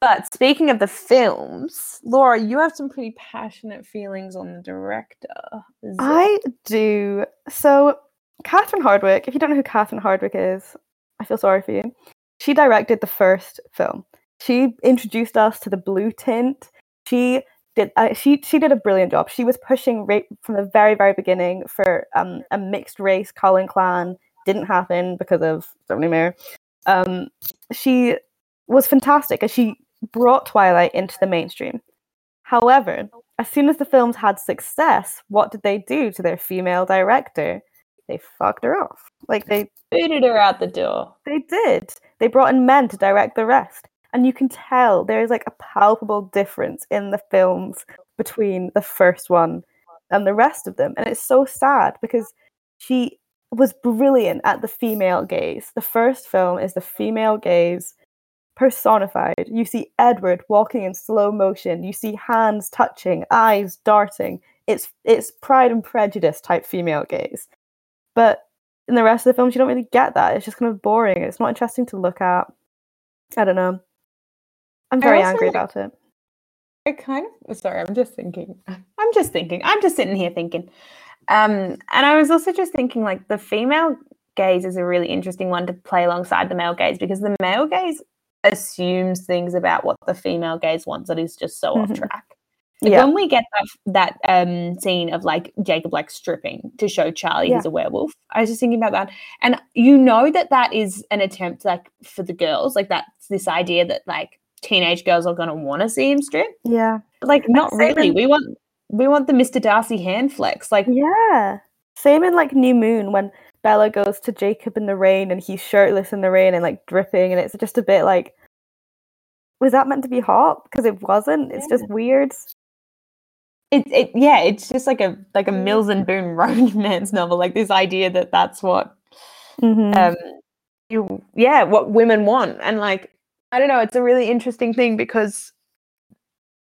but speaking of the films, Laura, you have some pretty passionate feelings on the director. I do. So, Catherine Hardwicke, if you don't know who Catherine Hardwicke is, I feel sorry for you. She directed the first film. She introduced us to the blue tint. She did. Uh, she she did a brilliant job. She was pushing right from the very very beginning for um, a mixed race Cullen clan. Didn't happen because of Stephenie Meyer. Um, she was fantastic, and she brought Twilight into the mainstream. However, as soon as the films had success, what did they do to their female director? They fucked her off. Like they booted her out the door. they did. They brought in men to direct the rest. And you can tell there is like a palpable difference in the films between the first one and the rest of them. And it's so sad because she was brilliant at the female gaze. The first film is the female gaze personified. You see Edward walking in slow motion. You see hands touching, eyes darting. It's it's Pride and Prejudice type female gaze. But in the rest of the films, you don't really get that. It's just kind of boring. It's not interesting to look at. I don't know. I'm very also angry about it. I kind of sorry, I'm just thinking. I'm just thinking. I'm just sitting here thinking. Um, and I was also just thinking like the female gaze is a really interesting one to play alongside the male gaze because the male gaze assumes things about what the female gaze wants that is just so off Mhm. track. Like Yeah. when we get that that um scene of like Jacob like stripping to show Charlie Yeah. he's a werewolf, I was just thinking about that, and you know that that is an attempt like for the girls, like that's this idea that like teenage girls are gonna want to see him strip, Yeah. like not same really. in- We want we want the Mr. Darcy hand flex, like Yeah. Same in like New Moon when Bella goes to Jacob in the rain and he's shirtless in the rain and like dripping and it's just a bit like was that meant to be hot? Because it wasn't. It's just weird. It, it yeah, it's just like a like a Mills and Boon romance novel, like this idea that that's what Mhm. um you yeah what women want and like i don't know it's a really interesting thing because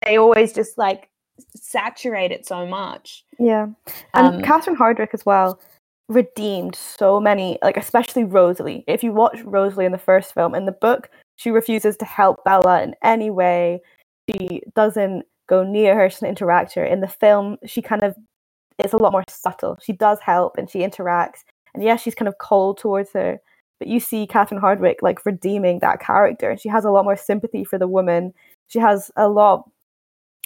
they always just like saturate it so much Yeah. And Um, Catherine Hardwicke as well redeemed so many, like especially Rosalie. If you watch Rosalie in the first film, in the book, she refuses to help Bella in any way. She doesn't go near her, she doesn't interact her. In the film, she kind of it's a lot more subtle. She does help and she interacts, and yes, she's kind of cold towards her. But you see Catherine Hardwicke like redeeming that character, and she has a lot more sympathy for the woman. She has a lot,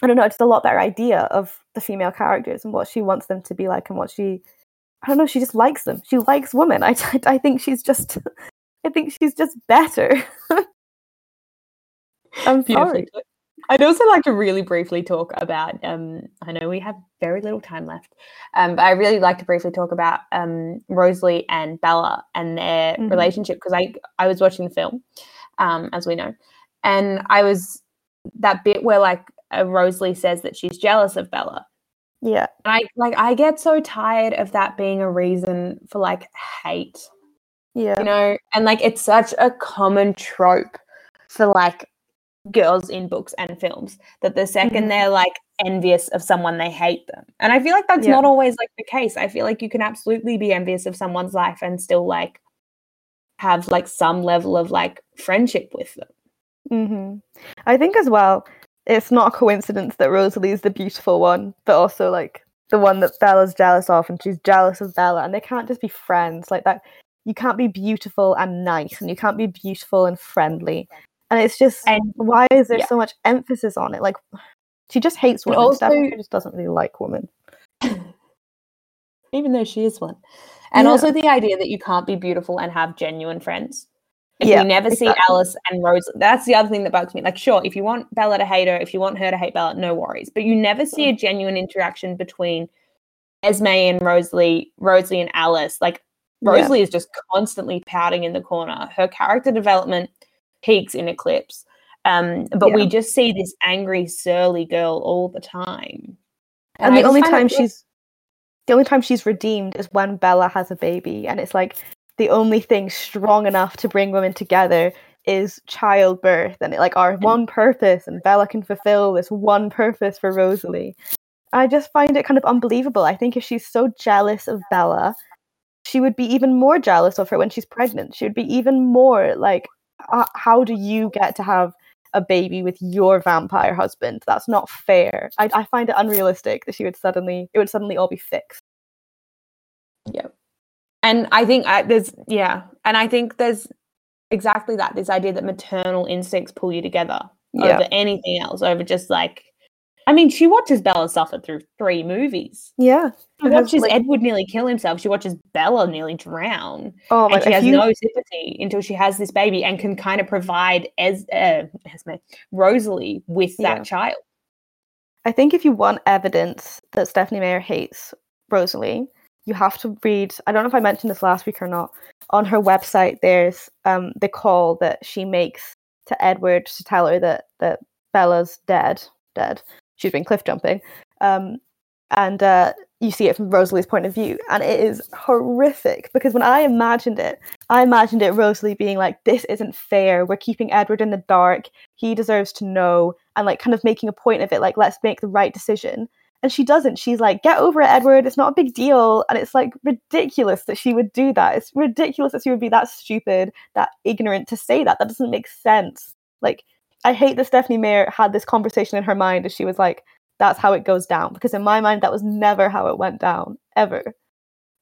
I don't know, just a lot better idea of the female characters and what she wants them to be like, and what she, I don't know, she just likes them. She likes women. I, I think she's just, I think she's just better. I'm sorry. I'd also like to really briefly talk about. Um, I know we have very little time left, um, but I really like to briefly talk about um, Rosalie and Bella and their Mhm. relationship because I I was watching the film, um, as we know, and I was that bit where like uh, Rosalie says that she's jealous of Bella, Yeah, and I like I get so tired of that being a reason for like hate yeah, you know and like it's such a common trope for like girls in books and films that the 2nd Mhm. they're like envious of someone they hate them and i feel like that's Yeah. not always like the case i feel like you can absolutely be envious of someone's life and still like have like some level of like friendship with them hmm I think as well, it's not a coincidence that Rosalie is the beautiful one, but also like the one that Bella's jealous of, and she's jealous of Bella, and they can't just be friends like that. You can't be beautiful and nice, and you can't be beautiful and friendly, and it's just And- why is there yeah. so much emphasis on it? Like she just hates women. Also- just doesn't really like women. even though she is one and Yeah. also the idea that you can't be beautiful and have genuine friends if Yeah, we never see. Alice and Rose, that's the other thing that bugs me. Like, sure, if you want Bella to hate her, if you want her to hate Bella, no worries. But you never see a Mm. genuine interaction between Esme and Rosalie, Rosalie and Alice. Like, Yeah. Rosalie is just constantly pouting in the corner. Her character development peaks in Eclipse. Um, but we just see this angry, surly girl all the time. And, I the only time she's the only time she's redeemed is when Bella has a baby, and it's like the only thing strong enough to bring women together is childbirth, and it, like our one purpose, and Bella can fulfill this one purpose for Rosalie. I just find it kind of unbelievable. I think if she's so jealous of Bella, she would be even more jealous of her when she's pregnant. She would be even more like, uh, how do you get to have a baby with your vampire husband? That's not fair. I, I find it unrealistic that she would suddenly, it would suddenly all be fixed. Yeah, and I think I, there's yeah, and I think there's exactly that this idea that maternal instincts pull you together Yeah. over anything else, over just like. I mean, she watches Bella suffer through three movies. Yeah. She watches like- Edward nearly kill himself. She watches Bella nearly drown, Oh my and she has you, no sympathy until she has this baby and can kind of provide as uh, Esme, Rosalie with that Yeah. child. I think if you want evidence that Stephenie Meyer hates Rosalie, you have to read. I don't know if I mentioned this last week or not. On her website, there's um, the call that she makes to Edward to tell her that that Bella's dead. Dead. She's been cliff jumping, um, and uh, you see it from Rosalie's point of view, and it is horrific because when I imagined it, I imagined it Rosalie being like, "This isn't fair. We're keeping Edward in the dark. He deserves to know," and like kind of making a point of it, like, "Let's make the right decision." And she doesn't. She's like, "Get over it, Edward. It's not a big deal." And it's like ridiculous that she would do that. It's ridiculous that she would be that stupid, that ignorant to say that. That doesn't make sense. Like, I hate that Stephenie Meyer had this conversation in her mind as she was like, "That's how it goes down." Because in my mind, that was never how it went down ever.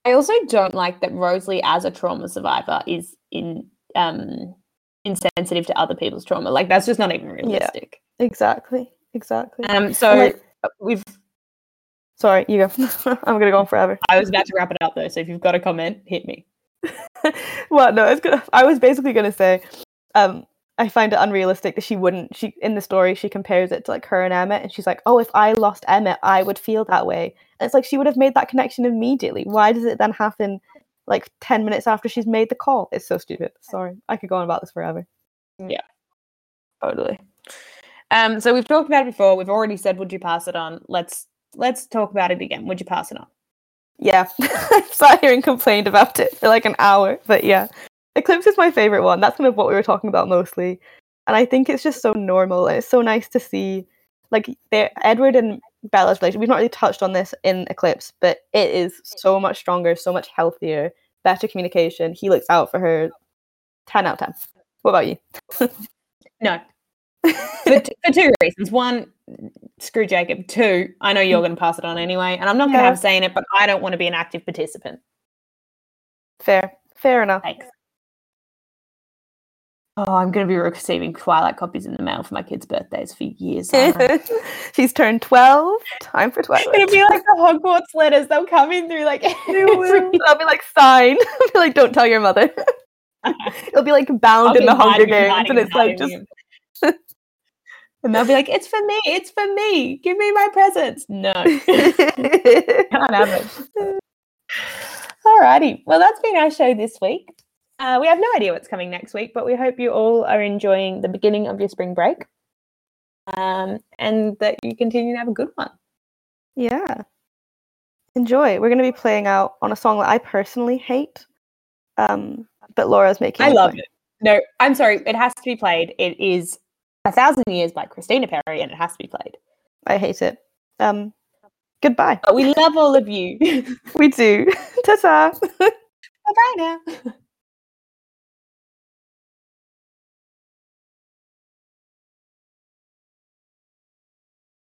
I also don't like that Rosalie, as a trauma survivor, is in um insensitive to other people's trauma. Like that's just not even realistic. Exactly. Exactly. Um. So like- we've. Sorry, you go. I'm gonna go on forever. I was about to wrap it up though. So if you've got a comment, hit me. well, no, it's gonna. I was basically gonna say, um, I find it unrealistic that she wouldn't. She in the story she compares it to like her and Emmett, and she's like, "Oh, if I lost Emmett, I would feel that way." And it's like she would have made that connection immediately. Why does it then happen like ten minutes after she's made the call? It's so stupid. Sorry, I could go on about this forever. Yeah, totally. Um. So we've talked about it before. We've already said, "Would you pass it on?" Let's let's talk about it again. Would you pass it on? Yeah, I sat here and complained about it for like an hour, but yeah, Eclipse is my favorite one. That's kind of what we were talking about mostly, and I think it's just so normal. It's so nice to see, like, Edward and Bella's relationship. We've not really touched on this in Eclipse, but it is so much stronger, so much healthier, better communication. He looks out for her. Ten out of ten. What about you? No. for, t- for two reasons. One, screw Jacob. Two, I know you're going to pass it on anyway, and I'm not going to have a say in it, but I don't want to be an active participant. Fair. Fair enough. Thanks. Oh, I'm going to be receiving Twilight copies in the mail for my kids' birthdays for years. She's turned 12. Time for Twilight. It'll be like the Hogwarts letters. They'll come in through like. I'll be like, sign. I'll be like, don't tell your mother. It'll be like bound I'll in the Hunger Games, and it's like just and they'll be like, "It's for me. It's for me. Give me my presents." No, can't have it. Alrighty. Well, that's been our show this week. Uh, we have no idea what's coming next week, but we hope you all are enjoying the beginning of your spring break, um, and that you continue to have a good one. yeah. Enjoy. We're going to be playing out on a song that I personally hate, um, but Laura's making. I love play. it. No, I'm sorry. It has to be played. It is a thousand years by Christina Perri, and it has to be played. I hate it. Um, goodbye. But we love all of you. We do. Ta-ta. Bye bye now.